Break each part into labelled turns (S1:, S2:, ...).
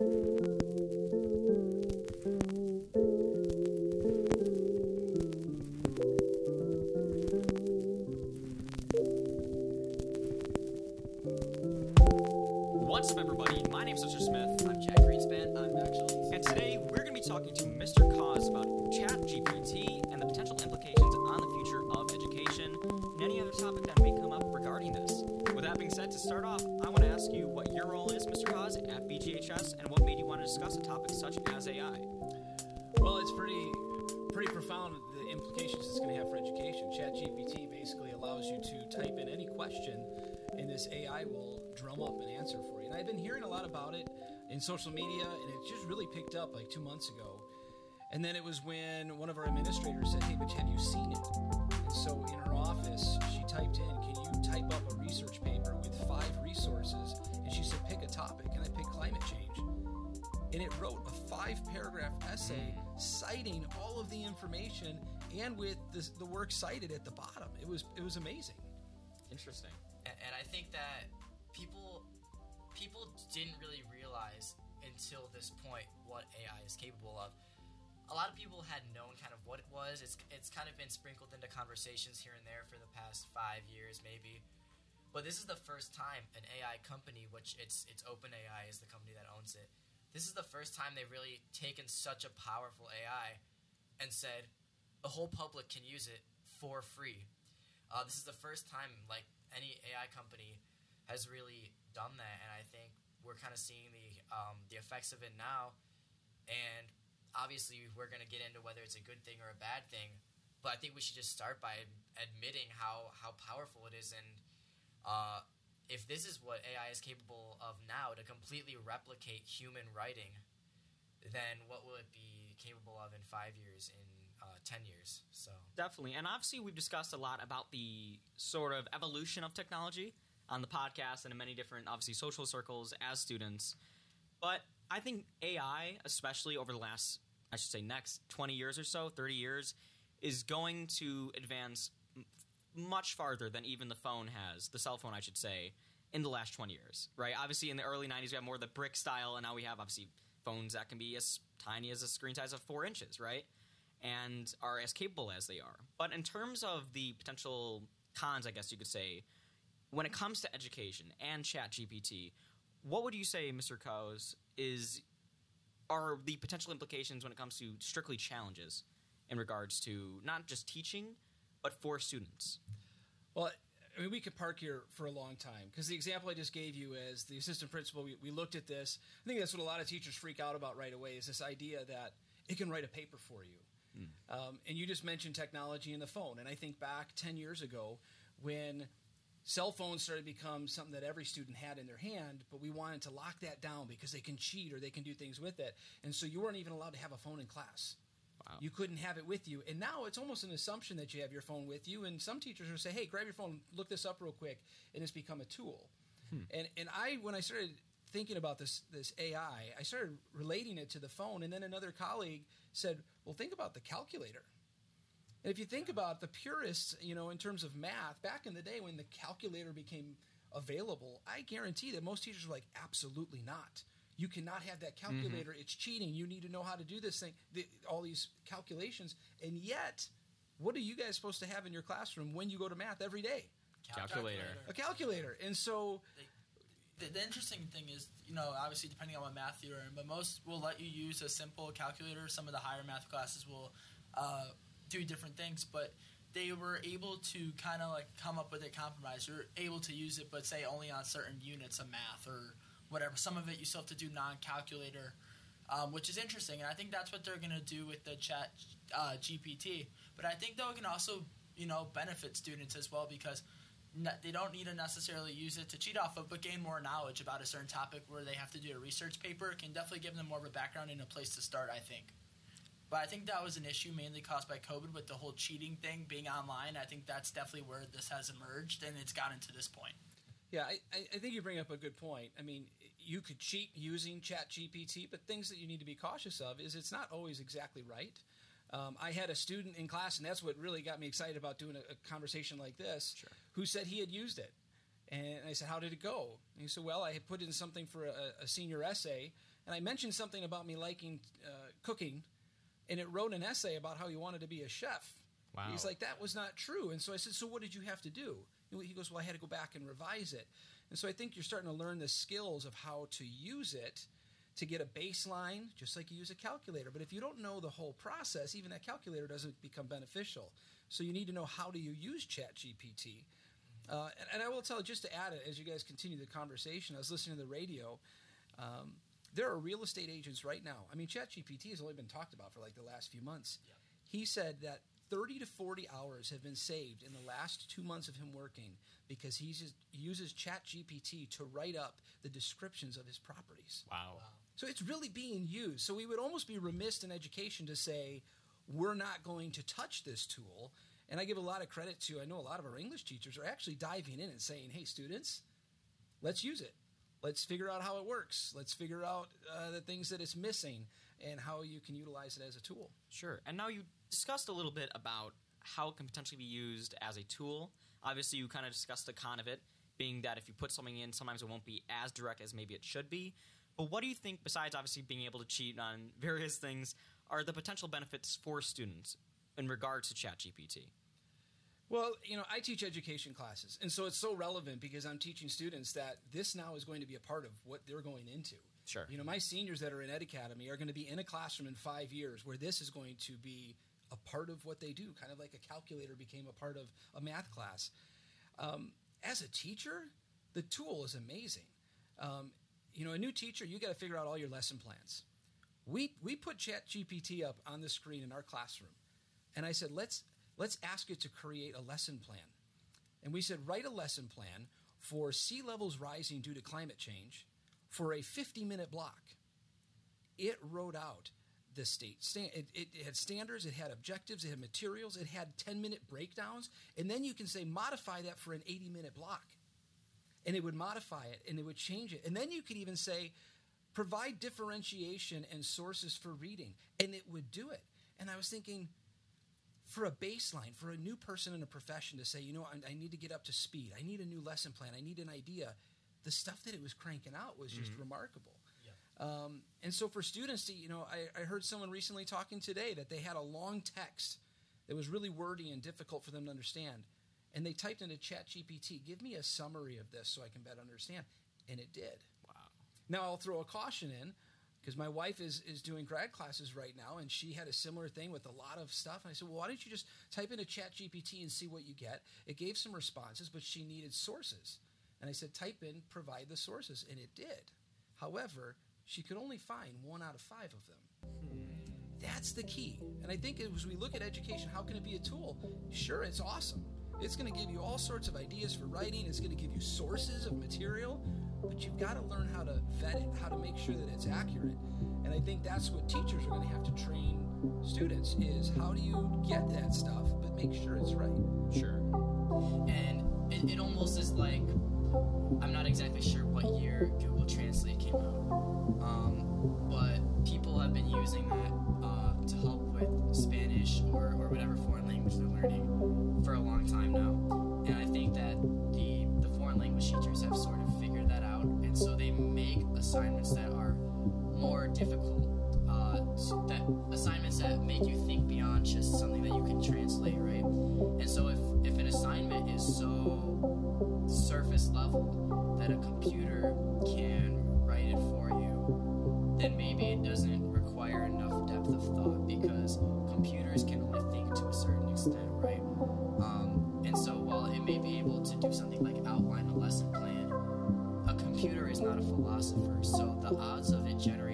S1: What's
S2: social media, and it just really picked up like two months ago. And then it was when one of our administrators said, "Hey, but have you seen it?" And so in her office, she typed in, "Can you type up a research paper with five resources?" And she said, "Pick a topic," and I picked climate change and it wrote a five paragraph essay citing all of the information and with the, the work cited at the bottom. It was it was amazing.
S1: Interesting.
S3: and, and I think that people people didn't really realize until this point what AI is capable of. A lot of people had known kind of what it was. It's it's kind of been sprinkled into conversations here and there for the past five years, maybe. But this is the first time an AI company, which it's it's OpenAI is the company that owns it. This is the first time they've really taken such a powerful AI and said the whole public can use it for free. Uh, this is the first time like any AI company has really done that, and I think we're kind of seeing the um, the effects of it now. And obviously, we're going to get into whether it's a good thing or a bad thing. But I think we should just start by admitting how how powerful it is, and uh, if this is what AI is capable of now to completely replicate human writing, then what will it be capable of in five years, in uh, ten years? So.
S1: Definitely. And obviously, we've discussed a lot about the sort of evolution of technology on the podcast and in many different, obviously, social circles as students. But I think AI, especially over the last, I should say, next 20 years or so, 30 years, is going to advance much farther than even the phone has, the cell phone, I should say, in the last 20 years, right? Obviously, in the early 90s, we had more of the brick style, and now we have, obviously, phones that can be as tiny as a screen size of four inches, right? and are as capable as they are. But in terms of the potential cons, I guess you could say, when it comes to education and ChatGPT, what would you say, Mr. Kosiek, is are the potential implications when it comes to strictly challenges in regards to not just teaching, but for students?
S2: Well, I mean, we could park here for a long time because the example I just gave you as the assistant principal, we, we looked at this. I think that's what a lot of teachers freak out about right away is this idea that it can write a paper for you. Um, and you just mentioned technology and the phone. And I think back 10 years ago when cell phones started to become something that every student had in their hand, but we wanted to lock that down because they can cheat or they can do things with it. And so you weren't even allowed to have a phone in class.
S1: Wow.
S2: You couldn't have it with you. And now it's almost an assumption that you have your phone with you. And some teachers will say, hey, grab your phone, look this up real quick. And it's become a tool. Hmm. And, and I, when I started thinking about this, this AI, I started relating it to the phone. And then another colleague said, well, think about the calculator. And if you think about the purists, you know, in terms of math, back in the day when the calculator became available, I guarantee that most teachers were like, absolutely not. You cannot have that calculator. It's cheating. You need to know how to do this thing, the, all these calculations. And yet, what are you guys supposed to have in your classroom when you go to math every day?
S1: Calculator.
S2: A calculator. And so,
S4: The, the interesting thing is, you know, obviously depending on what math you're in, but most will let you use a simple calculator. Some of the higher math classes will uh, do different things, but they were able to kind of like come up with a compromise. You're able to use it, but say only on certain units of math or whatever. Some of it you still have to do non-calculator, um, which is interesting, and I think that's what they're going to do with the Chat uh, GPT. But I think though it can also, you know, benefit students as well because they don't need to necessarily use it to cheat off of, but gain more knowledge about a certain topic where they have to do a research paper. It can definitely give them more of a background and a place to start, I think. But I think that was an issue mainly caused by COVID with the whole cheating thing being online. I think that's definitely where this has emerged and it's gotten to this point.
S2: Yeah, I, I- I think you bring up a good point. I mean, you could cheat using ChatGPT, but things that you need to be cautious of is it's not always exactly right. Um, I had a student in class, and that's what really got me excited about doing a, a conversation like this,
S1: Sure.
S2: who said he had used it. And I said, How did it go? And he said, Well, I had put in something for a, a senior essay, and I mentioned something about me liking uh, cooking, and it wrote an essay about how he wanted to be a chef.
S1: Wow.
S2: He's like, that was not true. And so I said, so what did you have to do? He goes, well, I had to go back and revise it. And so I think you're starting to learn the skills of how to use it to get a baseline, just like you use a calculator. But if you don't know the whole process, even that calculator doesn't become beneficial. So you need to know how do you use ChatGPT. Uh, and, and, I will tell, just to add it, as you guys continue the conversation, I was listening to the radio. Um, there are real estate agents right now. I mean, ChatGPT has only been talked about for like the last few months.
S3: Yep.
S2: He said that 30 to 40 hours have been saved in the last two months of him working because he uses ChatGPT to write up the descriptions of his properties.
S1: Wow. wow.
S2: So it's really being used. So we would almost be remiss in education to say we're not going to touch this tool. And I give a lot of credit to, I know a lot of our English teachers are actually diving in and saying, hey, students, let's use it. Let's figure out how it works. Let's figure out uh, the things that it's missing and how you can utilize it as a tool.
S1: Sure. And now you discussed a little bit about how it can potentially be used as a tool. Obviously, you kind of discussed the con of it, being that if you put something in, sometimes it won't be as direct as maybe it should be. But what do you think, besides obviously being able to cheat on various things, are the potential benefits for students in regards to ChatGPT?
S2: Well, you know, I teach education classes, and so it's so relevant because I'm teaching students that this now is going to be a part of what they're going into.
S1: Sure.
S2: You know, my seniors that are in Ed Academy are going to be in a classroom in five years where this is going to be a part of what they do, kind of like a calculator became a part of a math class. Um, as a teacher, the tool is amazing. Um, you know, a new teacher, you got to figure out all your lesson plans. We we put Chat GPT up on the screen in our classroom, and I said, let's let's ask it to create a lesson plan. And we said, write a lesson plan for sea levels rising due to climate change for a 50 minute block. It wrote out the state. It, had standards, it had objectives, it had materials, it had 10 minute breakdowns. And then you can say, modify that for an 80 minute block. And it would modify it and it would change it. And then you could even say, provide differentiation and sources for reading. And it would do it. And I was thinking, for a baseline, for a new person in a profession to say, you know, I, I, need to get up to speed. I need a new lesson plan. I need an idea. The stuff that it was cranking out was just mm-hmm. remarkable. Yeah. Um, and so for students to, you know, I, I heard someone recently talking today that they had a long text that was really wordy and difficult for them to understand. And they typed into Chat GPT, give me a summary of this so I can better understand. And it did.
S1: Wow.
S2: Now I'll throw a caution in because my wife is is doing grad classes right now, and she had a similar thing with a lot of stuff. And I said, well, why don't you just type into Chat GPT and see what you get? It gave some responses, but she needed sources. And I said, type in, provide the sources, and it did. However, she could only find one out of five of them. That's the key. And I think as we look at education, how can it be a tool? Sure, it's awesome. It's going to give you all sorts of ideas for writing. It's going to give you sources of material but you've got to learn how to vet it, how to make sure that it's accurate. And I think that's what teachers are going to have to train students is how do you get that stuff, but make sure it's right.
S1: Sure.
S3: And it, it almost is like I'm not exactly sure what year Google Translate came out, um, but people have been using that uh, to help with Spanish or, or whatever foreign language they're learning for a long time now. And I think that the, the foreign language teachers have sort of so they make assignments that are more difficult. Uh, that assignments that make you think beyond just something that you can translate, right? And so if, if an assignment is so surface level that a computer can write it for you, then maybe it doesn't require enough depth of thought because computers can only think to a certain extent, right? Um, and so while it may be able to do something like outline a lesson plan, is not a philosopher, so the odds of it generating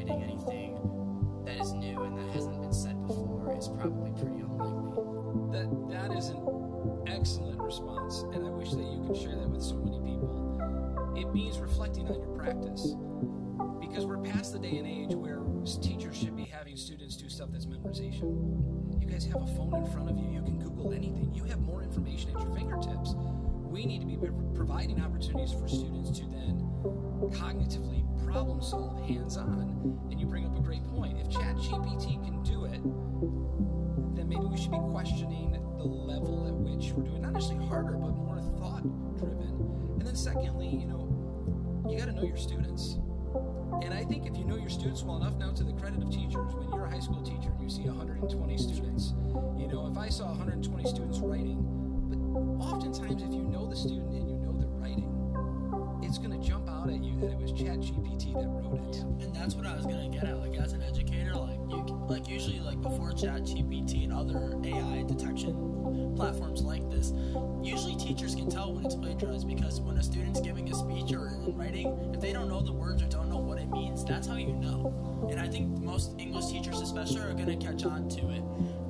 S2: harder, but more thought driven. And then, secondly, you know, you got to know your students. And I think if you know your students, well enough now to the credit of teachers. When you're a high school teacher and you see 120 students, you know, if I saw 120 students writing, but oftentimes if you know the student and you know the writing, it's going to jump out at you that it was Chat GPT that wrote it.
S4: and that's what I was gonna get at. Like as an educator, like you, like usually like before Chat GPT and other AI detection platforms like this, usually teachers can tell when it's plagiarized because when a student's giving a speech or in writing, if they don't know the words or don't know what it means, that's how you know. And I think most English teachers, especially, are gonna catch on to it.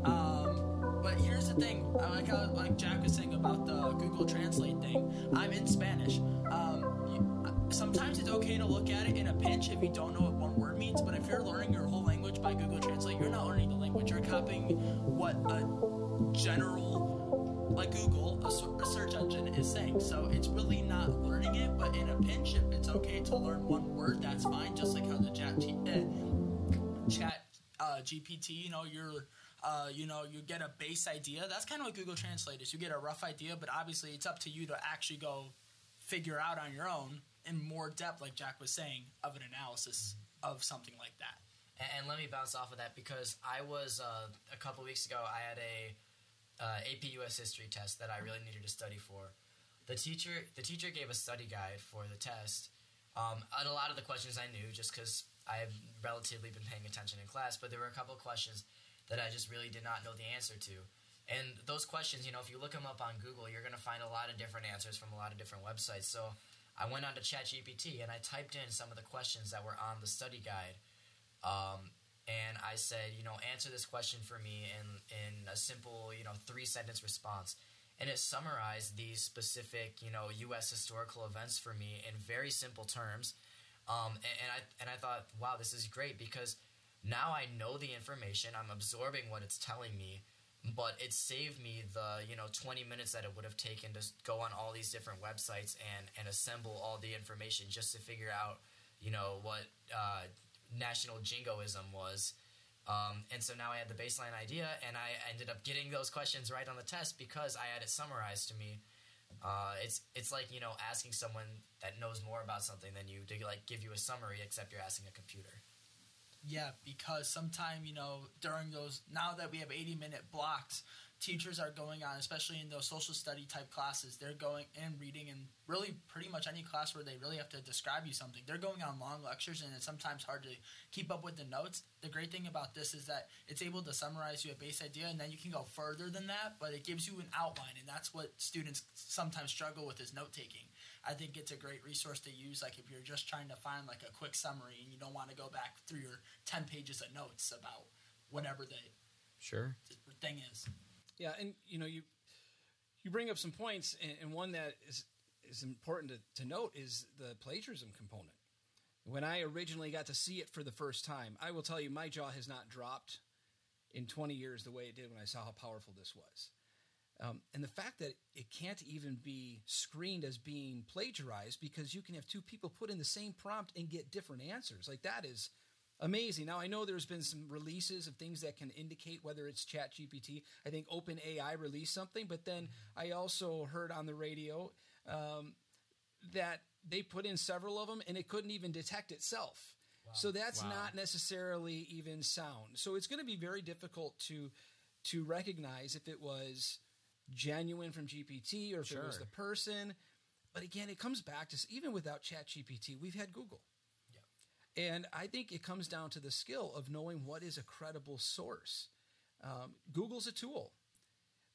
S4: Um, but here's the thing, I like how like Jack was saying about the Google Translate thing. I'm in Spanish. Um, sometimes it's okay to look at it in a pinch if you don't know what one word means. But if you're learning your whole language by Google Translate, you're not learning the language. You're copying what a general, like Google, a, a search engine is saying. So it's really not learning it. But in a pinch, if it's okay to learn one word, that's fine. Just like how the chat, G- uh, chat uh, GPT, you know, you're, uh, you know, you get a base idea. That's kind of what Google Translate is. You get a rough idea, but obviously it's up to you to actually go figure out on your own in more depth, like Jack was saying, of an analysis of something like that.
S3: And, and let me bounce off of that because I was uh, a couple weeks ago. I had a uh, AP US history test that I really needed to study for. The teacher, the teacher gave a study guide for the test. Um, and a lot of the questions I knew just because I have relatively been paying attention in class, but there were a couple questions that I just really did not know the answer to. And those questions, you know, if you look them up on Google, you're going to find a lot of different answers from a lot of different websites. So I went on to ChatGPT and I typed in some of the questions that were on the study guide. Um, and I said, you know, answer this question for me in in a simple, you know, three sentence response. And it summarized these specific, you know, U.S. historical events for me in very simple terms. Um, and, and I and I thought, wow, this is great because now I know the information. I'm absorbing what it's telling me, but it saved me the you know 20 minutes that it would have taken to go on all these different websites and and assemble all the information just to figure out you know what uh, national jingoism was. Um, and so now I had the baseline idea, and I ended up getting those questions right on the test because I had it summarized to me. Uh, it's it's like you know asking someone that knows more about something than you to like give you a summary, except you're asking a computer.
S4: Yeah, because sometime, you know, during those, now that we have 80 minute blocks, teachers are going on, especially in those social study type classes, they're going and reading and really pretty much any class where they really have to describe you something. They're going on long lectures and it's sometimes hard to keep up with the notes. The great thing about this is that it's able to summarize you a base idea and then you can go further than that, but it gives you an outline and that's what students sometimes struggle with is note taking. I think it's a great resource to use like if you're just trying to find like a quick summary and you don't want to go back through your 10 pages of notes about whatever the,
S1: Sure.
S4: thing is.
S2: Yeah, and you know you you bring up some points, and, and one that is is important to, to note is the plagiarism component. When I originally got to see it for the first time, I will tell you my jaw has not dropped in 20 years the way it did when I saw how powerful this was. Um, and the fact that it can't even be screened as being plagiarized because you can have two people put in the same prompt and get different answers. Like that is amazing. Now I know there's been some releases of things that can indicate whether it's Chat GPT. I think OpenAI released something, but then I also heard on the radio um, that they put in several of them and it couldn't even detect itself. So that's
S1: Wow.
S2: not necessarily even sound. So it's going to be very difficult to to recognize if it was genuine from GPT or if it was the person. But again, it comes back to even without Chat GPT, we've had Google. And I think it comes down to the skill of knowing what is a credible source. Um, Google's a tool.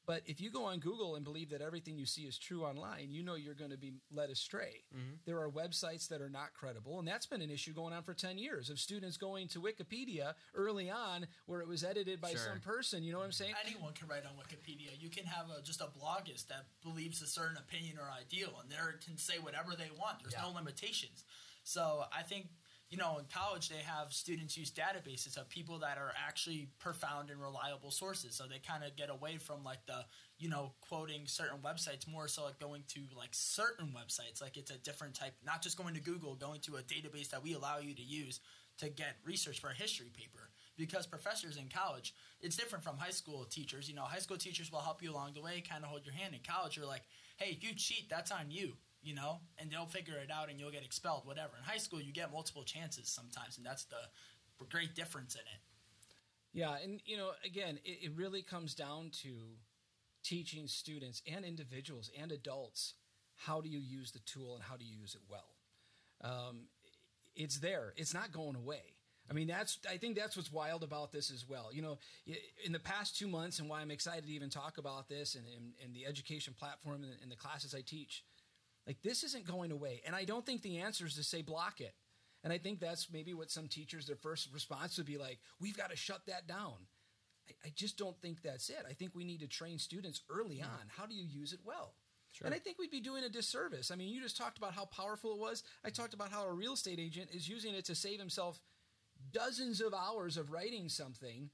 S2: But if you go on Google and believe that everything you see is true online, you know you're going to be led astray. There are websites that are not credible, and that's been an issue going on for 10 years of students going to Wikipedia early on where it was edited by
S1: Sure.
S2: some person. You know what I'm saying?
S4: Anyone can write on Wikipedia. You can have a, just a bloggist that believes a certain opinion or ideal, and they can say whatever they want. There's no limitations. So I think you know in college they have students use databases of people that are actually profound and reliable sources. So they kind of get away from like the you know quoting certain websites more so like going to like certain websites. Like it's a different type not just going to google going to a database that we allow you to use to get research for a history paper. Because professors in college it's different from high school teachers. You know high school teachers will help you along the way kind of hold your hand. In college you're like hey if you cheat that's on you you know, and they'll figure it out and you'll get expelled, whatever. In high school, you get multiple chances sometimes, and that's the great difference in it.
S2: Yeah, and you know, again, it, it really comes down to teaching students and individuals and adults how do you use the tool and how do you use it well. Um, it's there. It's not going away. I mean, that's. I think that's what's wild about this as well. You know, in the past two months, and why I'm excited to even talk about this and, and, and the education platform and, and the classes I teach, like this isn't going away. And I don't think the answer is to say block it. And I think that's maybe what some teachers, their first response would be like, we've got to shut that down. I, I just don't think that's it. I think we need to train students early mm. on. How do you use it well? Sure. And I think we'd be doing a disservice. I mean, you just talked about how powerful it was. I talked about how a real estate agent is using it to save himself dozens of hours of writing something.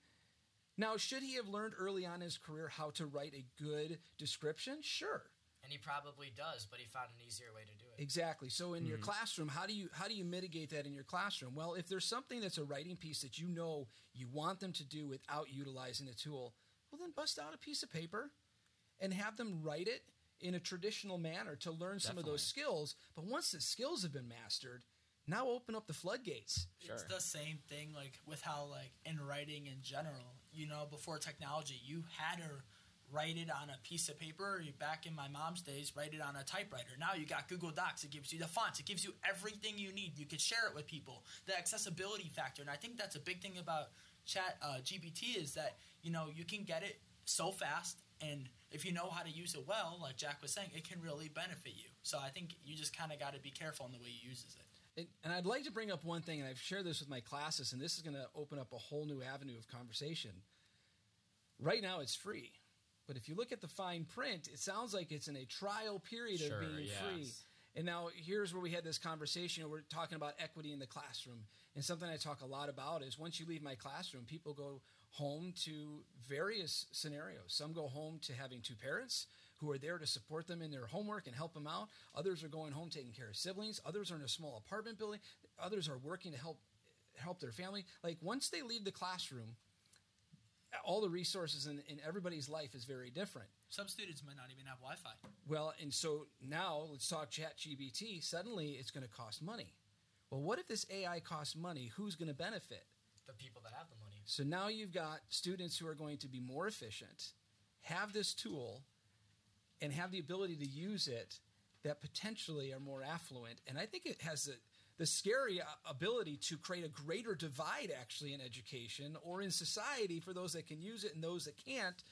S2: Now, should he have learned early on in his career how to write a good description? Sure.
S3: And he probably does, but he found an easier way to do it.
S2: Exactly. So in mm-hmm. your classroom, how do you how do you mitigate that in your classroom? Well, if there's something that's a writing piece that you know you want them to do without utilizing the tool, well then bust out a piece of paper and have them write it in a traditional manner to learn some of those skills. But once the skills have been mastered, now open up the floodgates.
S4: Sure. It's the same thing like with how like in writing in general, you know, before technology, you had to write it on a piece of paper. Or back in my mom's days, write it on a typewriter. Now you got Google Docs. It gives you the fonts. It gives you everything you need. You can share it with people. The accessibility factor, and I think that's a big thing about Chat uh, GPT is that you know you can get it so fast, and if you know how to use it well, like Jack was saying, it can really benefit you. So I think you just kind of got to be careful in the way you uses it.
S2: And I'd like to bring up one thing, and I've shared this with my classes, and this is going to open up a whole new avenue of conversation. Right now, it's free but if you look at the fine print, it sounds like it's in a trial period sure, of being yes. free. And now here's where we had this conversation. We're talking about equity in the classroom. And something I talk a lot about is once you leave my classroom, people go home to various scenarios. Some go home to having two parents who are there to support them in their homework and help them out. Others are going home taking care of siblings. Others are in a small apartment building. Others are working to help help their family. Like once they leave the classroom, all the resources in, in everybody's life is very different.
S4: Some students might not even have Wi-Fi.
S2: Well, and so now let's talk Chat GPT. Suddenly, it's going to cost money. Well, what if this AI costs money? Who's going to benefit?
S3: The people that have the money.
S2: So now you've got students who are going to be more efficient, have this tool, and have the ability to use it that potentially are more affluent. And I think it has a the scary uh, ability to create a greater divide actually in education or in society for those that can use it and those that can't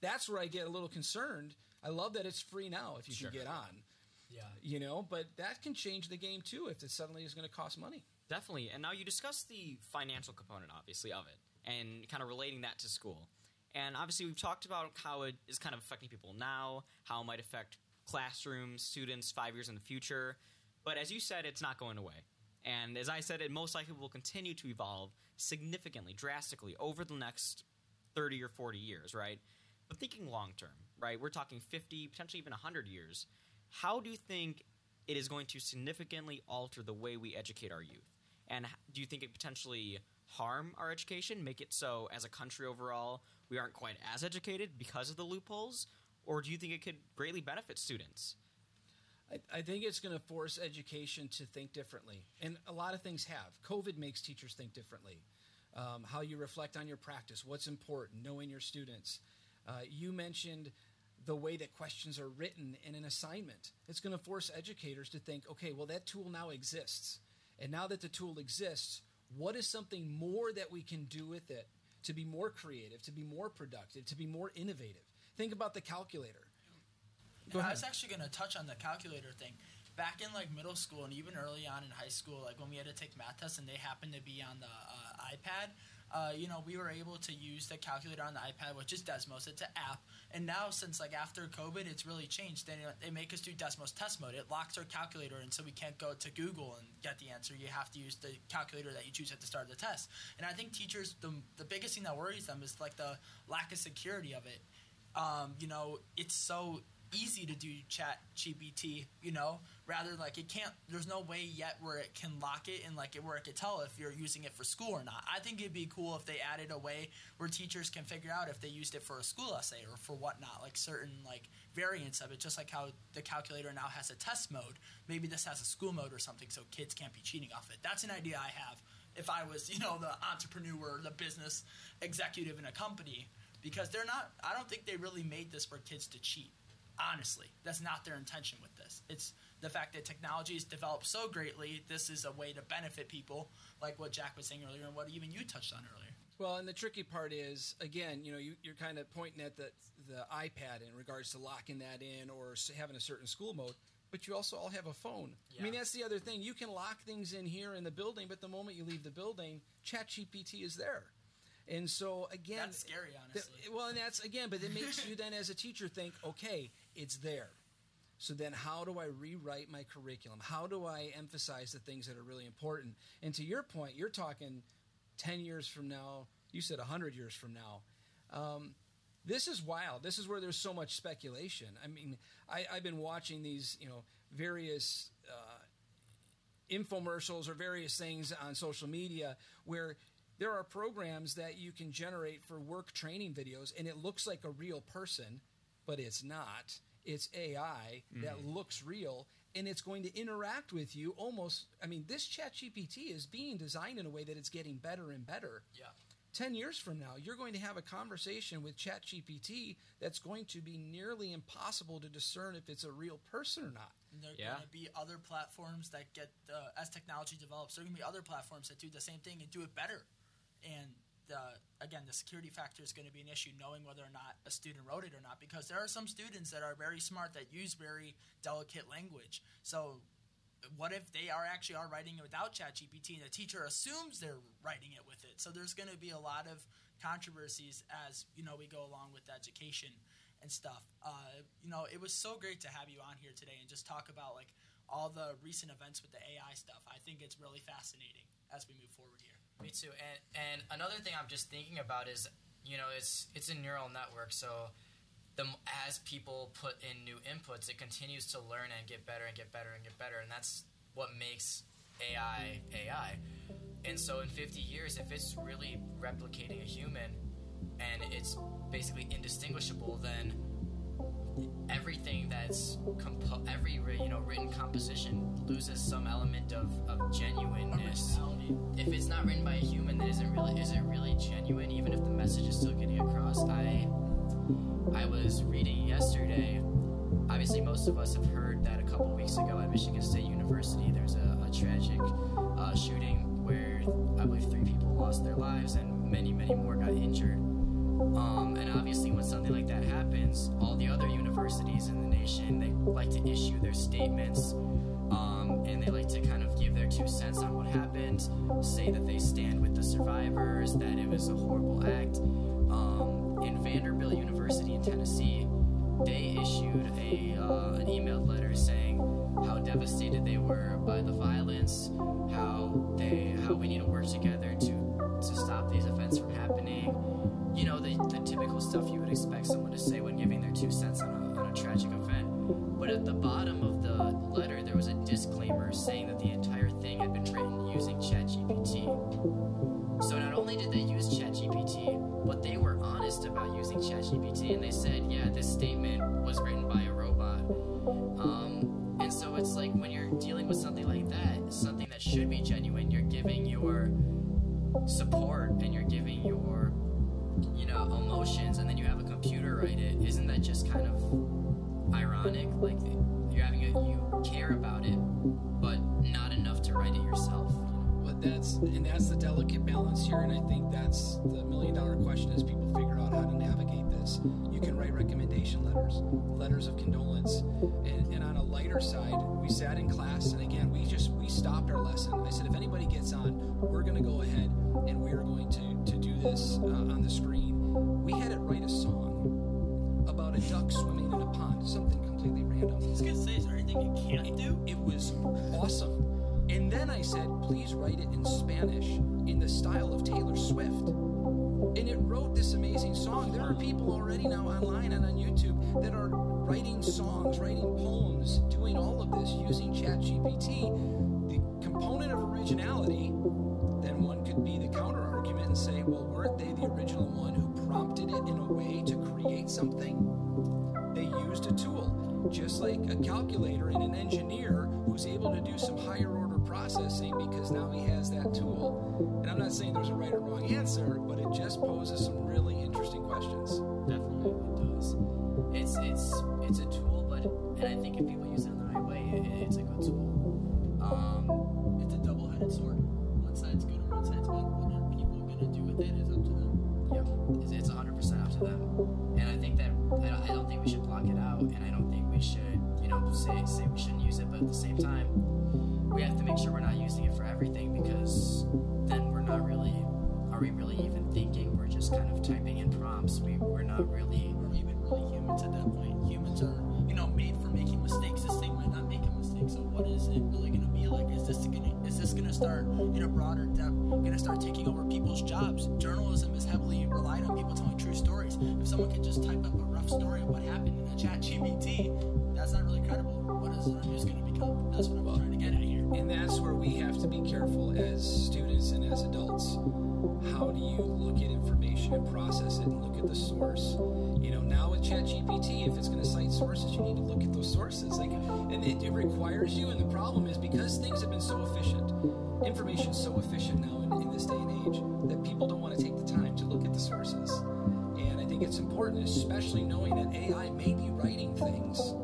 S2: that's where i get a little concerned. I love that it's free now if you sure. can get on.
S3: Yeah.
S2: You know but that can change the game too if it suddenly is going to cost money.
S1: Definitely. And now you discuss the financial component obviously of it and kind of relating that to school. And obviously we've talked about how it is kind of affecting people now how it might affect classrooms students five years in the future but as you said, it's not going away. And as I said, it most likely will continue to evolve significantly, drastically over the next 30 or 40 years, right? But thinking long term, right? We're talking 50, potentially even 100 years. How do you think it is going to significantly alter the way we educate our youth? And do you think it potentially harm our education, make it so as a country overall we aren't quite as educated because of the loopholes? Or do you think it could greatly benefit students?
S2: I, think it's going to force education to think differently. And a lot of things have. COVID makes teachers think differently. Um, how you reflect on your practice, what's important, knowing your students. Uh, you mentioned the way that questions are written in an assignment. It's going to force educators to think, okay, well, that tool now exists. And now that the tool exists, what is something more that we can do with it to be more creative, to be more productive, to be more innovative? Think about the calculator.
S4: I was actually going to touch on the calculator thing. Back in like middle school and even early on in high school, like when we had to take math tests and they happened to be on the uh, iPad, uh, you know, we were able to use the calculator on the iPad, which is Desmos. It's an app. And now, since like after COVID, it's really changed. They, they make us do Desmos test mode. It locks our calculator, and so we can't go to Google and get the answer. You have to use the calculator that you choose at the start of the test. And I think teachers, the, the biggest thing that worries them is like the lack of security of it. Um, you know, it's so easy to do chat gpt you know rather like it can't there's no way yet where it can lock it and like it where it could tell if you're using it for school or not. I think it'd be cool if they added a way where teachers can figure out if they used it for a school essay or for whatnot like certain like variants of it just like how the calculator now has a test mode. Maybe this has a school mode or something so kids can't be cheating off it. That's an idea i have if i was you know the entrepreneur the business executive in a company because they're not i don't think they really made this for kids to cheat honestly that's not their intention with this it's the fact that technology has developed so greatly this is a way to benefit people like what jack was saying earlier and what even you touched on earlier
S2: Well, and the tricky part is, again, you know, you, you're kind of pointing at the the iPad in regards to locking that in or having a certain school mode, but you also all have a phone. I mean, that's the other thing. You can lock things in here in the building, but the moment you leave the building, ChatGPT is there. And so again,
S4: that's scary honestly
S2: well, and that's again, but it makes you then as a teacher think, okay, it's there. So then, how do I rewrite my curriculum? How do I emphasize the things that are really important? And to your point, you're talking 10 years from now, you said 100 years from now. Um, this is wild. This is where there's so much speculation. I mean, I, I've been watching these, you know, various uh, infomercials or various things on social media where there are programs that you can generate for work training videos and it looks like a real person, but it's not. It's AI that looks real and it's going to interact with you almost. I mean, this chat GPT is being designed in a way that it's getting better and better.
S3: Yeah.
S2: 10 years from now, you're going to have a conversation with ChatGPT that's going to be nearly impossible to discern if it's a real person or not.
S4: And there are
S1: Yeah.
S4: going to be other platforms that get uh, as technology develops. There are going to be other platforms that do the same thing and do it better. And the, again, the security factor is going to be an issue, knowing whether or not a student wrote it or not, because there are some students that are very smart that use very delicate language. So, what if they are actually are writing it without ChatGPT and the teacher assumes they're writing it with it? So there's going to be a lot of controversies as you know we go along with education and stuff. Uh, you know, it was so great to have you on here today and just talk about like all the recent events with the AI stuff. I think it's really fascinating as we move forward here.
S3: Me too. And and another thing I'm just thinking about is, you know, it's it's a neural network, so the as people put in new inputs, it continues to learn and get better and get better and get better, and that's what makes AI AI. And so in 50 years, if it's really replicating a human and it's basically indistinguishable, then everything that's compo- every you know written composition loses some element of, of genuineness if it's not written by a human, then is it really is it really genuine? Even if the message is still getting across. I I was reading yesterday. Obviously, most of us have heard that a couple weeks ago at Michigan State University, there's a, a tragic uh, shooting where I believe three people lost their lives and many, many more got injured. Um, and obviously, when something like that happens, all the other universities in the nation they like to issue their statements, um, and they like to kind of give their two cents on what happened, say that they stand with the survivors, that it was a horrible act. Um, in Vanderbilt University in Tennessee, they issued a uh, an emailed letter saying how devastated they were by the violence, how they how we need to work together to to stop these events from happening. You
S2: letters, letters of condolence, and, and on a lighter side, we sat in class, and again, we just we stopped our lesson. I said, if anybody gets on, we're going to go ahead and we are going to to do this uh, on the screen. We had it write a song about a duck swimming in a pond, something completely random.
S4: I was gonna say, is there anything you can't do?
S2: It was awesome. And then I said, please write it in Spanish in the style of Taylor Swift. And it wrote this amazing song. There are people already now online and on YouTube that are writing songs, writing poems, doing all of this using ChatGPT. The component of originality, then one could be the counter argument and say, well, weren't they the original one who prompted it in a way to create something? They used a tool, just like a calculator and an engineer who's able to do some higher order processing because now he has that tool. And I'm not saying there's a right or wrong answer, but it just poses some really interesting questions.
S1: Definitely.
S3: It does. It's it's it's a tool, but and I think if people use it in the right way, it, it's a good tool. Um,
S4: It's a double-headed sword. One side's good and one side's bad. What are people gonna do with it is up to them.
S3: Yep, it's, it's 100% up to them. And I think that I don't, I don't think we should block it out, and I don't think we should, you know, say say we shouldn't use it. But at the same time, we have to make sure we're not using it for everything because then we're not really, are we really even thinking? We're just kind of typing in prompts. We we're not really.
S4: we're even really humans at that point? Humans are, you know, made for making mistakes. This thing might not make a mistake. So what is it really gonna be like? Is this gonna is this gonna start in a broader depth? Gonna start taking over people's jobs? Journalism is heavily relied on people telling true stories. If someone can just type up a rough story of what happened in a chat GPT, that's not really credible. What is our news gonna become? That's what I'm trying to get at here.
S2: And that's where we have to be careful as students and as adults. How do you look at information and process it and look at the source? You know, now with ChatGPT, if it's going to cite sources, you need to look at those sources. Like, and it, it requires you. And the problem is because things have been so efficient, information is so efficient now in, in this day and age that people don't want to take the time to look at the sources. And I think it's important, especially knowing that AI may be writing things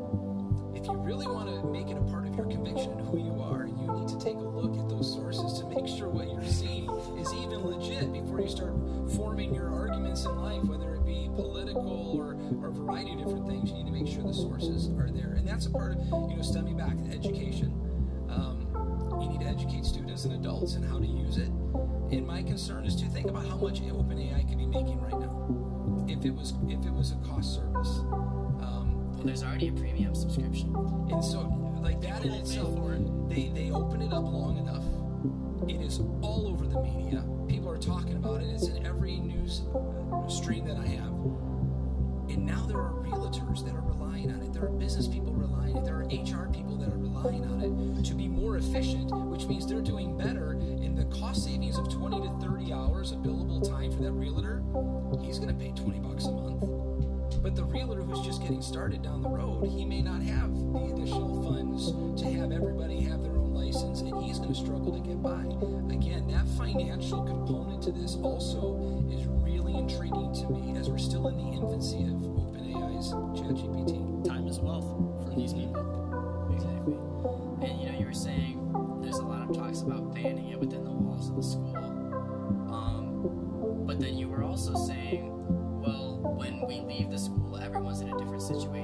S2: really want to make it a part of your conviction and who you are, you need to take a look at those sources to make sure what you're seeing is even legit before you start forming your arguments in life, whether it be political or, or a variety of different things. You need to make sure the sources are there. And that's a part of, you know, stemming back to education. Um, you need to educate students and adults in how to use it. And my concern is to think about how much OpenAI could be making right now if it was if it was a cost service. Um,
S3: There's already a premium subscription.
S2: and so, like that in itself, they they open it up long enough. It is all over the media. People are talking about it. It's in every news uh, stream that I have. And now there are realtors that are relying on it. There are business people relying on it. There are HR people that are relying on it to be more efficient, which means they're doing better. And the cost savings of 20 to 30 hours of billable time for that realtor, he's going to pay 20 bucks a month. But the realtor who's just getting started down the road, he may not have the additional funds to have everybody have their own license, and he's going to struggle to get by. Again, that financial component to this also is really intriguing to me as we're still in the infancy of OpenAI's ChatGPT.
S4: Time is wealth for these people.
S3: Exactly. And you know, you were saying there's a lot of talks about banning it within the walls of the school. Um, but then you were also saying, situation.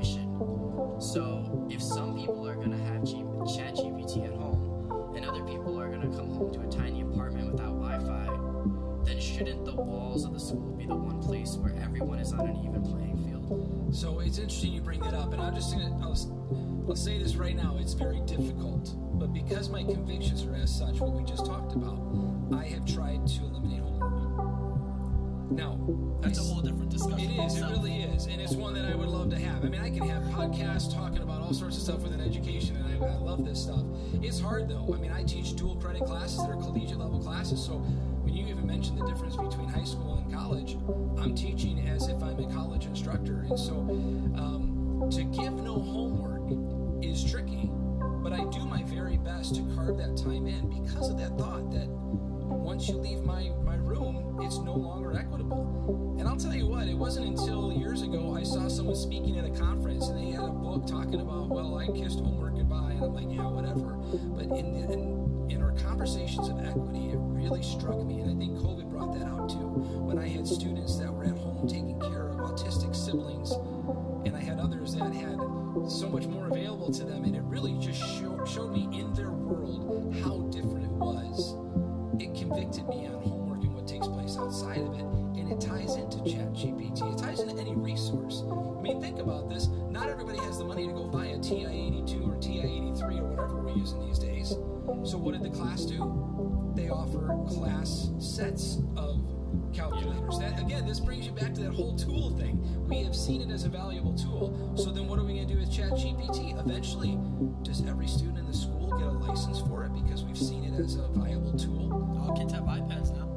S2: Podcasts talking about all sorts of stuff within education, and I, I love this stuff. It's hard though. I mean, I teach dual credit classes that are collegiate level classes. So when you even mention the difference between high school and college, I'm teaching as if I'm a college instructor, and so um, to give no homework is tricky. But I do my very best to carve that time in because of that thought that once you leave my, my room, it's no longer equitable. And I'll tell you what, it wasn't until years ago I saw someone speaking at a conference and they had a book talking about, well, I kissed homework goodbye. And I'm like, yeah, whatever. But in, the, in, in our conversations of equity, it really struck me. And I think COVID brought that out too. When I had students that were at home taking care of autistic siblings, and I had others that had so much more available to them, and it really just showed, showed me in their world how different it was it convicted me the? They offer class sets of calculators. That again, this brings you back to that whole tool thing. We have seen it as a valuable tool. So then what are we going to do with ChatGPT? Eventually, does every student in the school get a license for it because we've seen it as a viable tool?
S4: All kids have iPads now.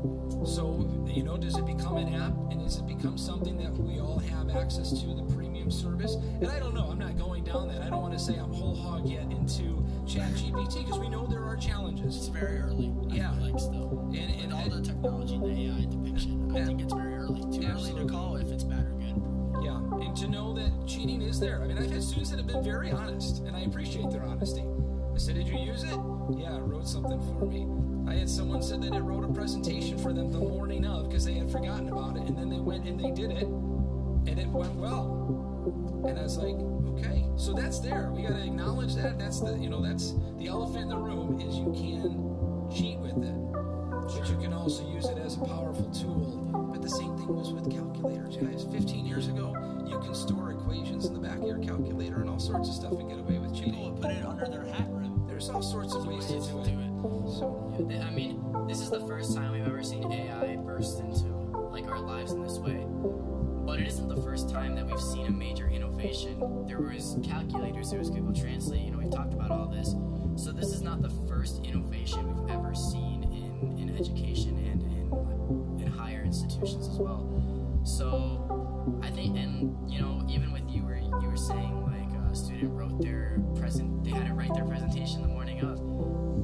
S2: So, you know, does it become an app and does it become something that we all have access to the premium service? And I don't know, I'm not going down that. I don't want to say I'm whole hog yet into ChatGPT because we know there are challenges.
S4: It's very early.
S2: Yeah.
S4: like still.
S2: And, and
S4: And all the technology and the AI depiction, I think it's very early. Too early to call if it's bad or good.
S2: Yeah, and to know that cheating is there. I mean, I've had students that have been very honest, and I appreciate their honesty. I said, Did you use it? Yeah, it wrote something for me. I had someone said that it wrote a presentation for them the morning of because they had forgotten about it, and then they went and they did it, and it went well. And I was like, so that's there. We got to acknowledge that. That's the, you know, that's the elephant in the room is you can cheat with it, but you can also use it as a powerful tool. But the same thing was with calculators, guys. 15 years ago, you can store equations in the back of your calculator and all sorts of stuff and get away with
S4: People
S2: cheating.
S4: would put it under their hat rim.
S2: There's all sorts of ways to
S4: Ways
S2: do
S4: to
S2: it.
S4: do it.
S2: So,
S3: Yeah, I mean, this is the first time we've ever seen AI burst into like our lives in this way. It isn't the first time that we've seen a major innovation. There was calculators, there was Google Translate. You know, we've talked about all this. So this is not the first innovation we've ever seen in, in education and in in higher institutions as well. So I think, and you know, even with you were you were saying like a student wrote their present, they had to write their presentation the morning of.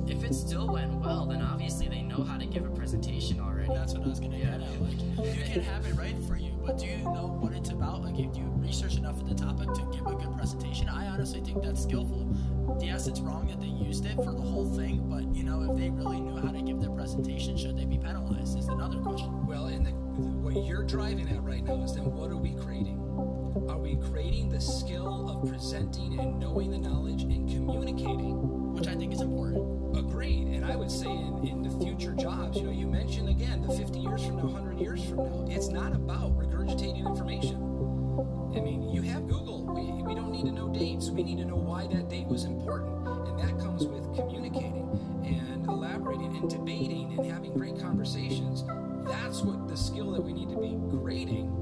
S3: If it still went well, then obviously they know how to give a presentation already.
S4: That's what I was gonna
S3: Yeah.
S4: get at. Like, you can have it right for you, but do you know what it's about? Like, if you research enough of the topic to give a good presentation, I honestly think that's skillful. Yes, it's wrong that they used it for the whole thing, but you know, if they really knew how to give their presentation, should they be penalized? Is another question.
S2: well, and the, what you're driving at right now is then what are we creating? Are we creating the skill of presenting and knowing the knowledge and communicating?
S4: Which I think is important.
S2: Agreed. And I would say in, in the future jobs, you know, you mentioned again the 50 years from now, 100 years from now, it's not about regurgitating information. I mean, you have Google. We, we don't need to know dates. We need to know why that date was important. And that comes with communicating and elaborating and debating and having great conversations. That's what the skill that we need to be creating.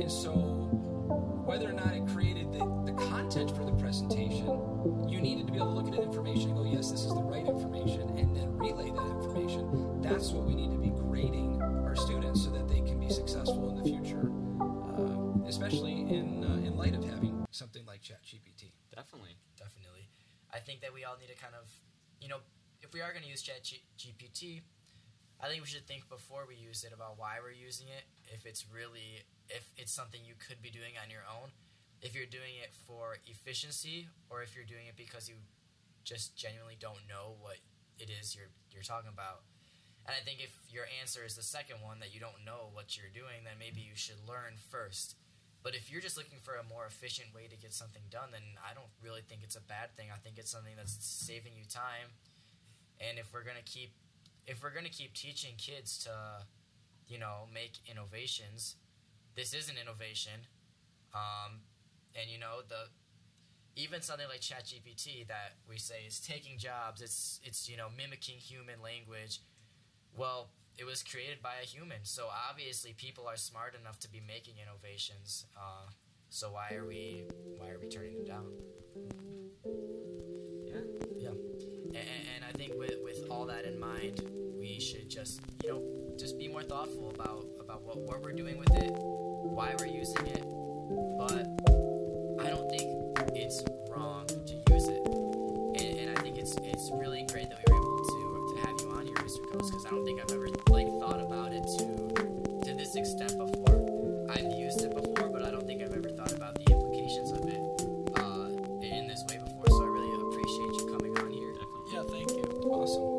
S2: And so,
S3: use Chat GPT, I think we should think before we use it about why we're using it. If it's really, if it's something you could be doing on your own, if you're doing it for efficiency, or if you're doing it because you just genuinely don't know what it is you're you're talking about. And I think if your answer is the second one that you don't know what you're doing, then maybe you should learn first. But if you're just looking for a more efficient way to get something done, then I don't really think it's a bad thing. I think it's something that's saving you time. And if we're gonna keep, if we're gonna keep teaching kids to, you know, make innovations, this is an innovation. Um, and you know the, even something like ChatGPT that we say is taking jobs. It's it's you know mimicking human language. Well, it was created by a human, so obviously people are smart enough to be making innovations. Uh, so why are we why are we turning them down? All that in mind, we should just you know just be more thoughtful about about what, what we're doing with it, why we're using it. But I don't think it's wrong to use it, and, and I think it's it's really great that we were able to to have you on here, Mr. Kosiek, because I don't think I've ever like thought about it to to this extent before. I've used it before, but I don't think I've ever thought about the implications of it uh, in this way before. So I really appreciate you coming on here.
S1: Definitely.
S4: Yeah, thank you.
S2: Awesome.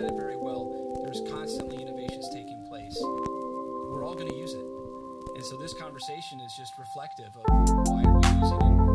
S2: Said it very well. There's constantly innovations taking place. We're all going to use it. And so this conversation is just reflective of why are we using it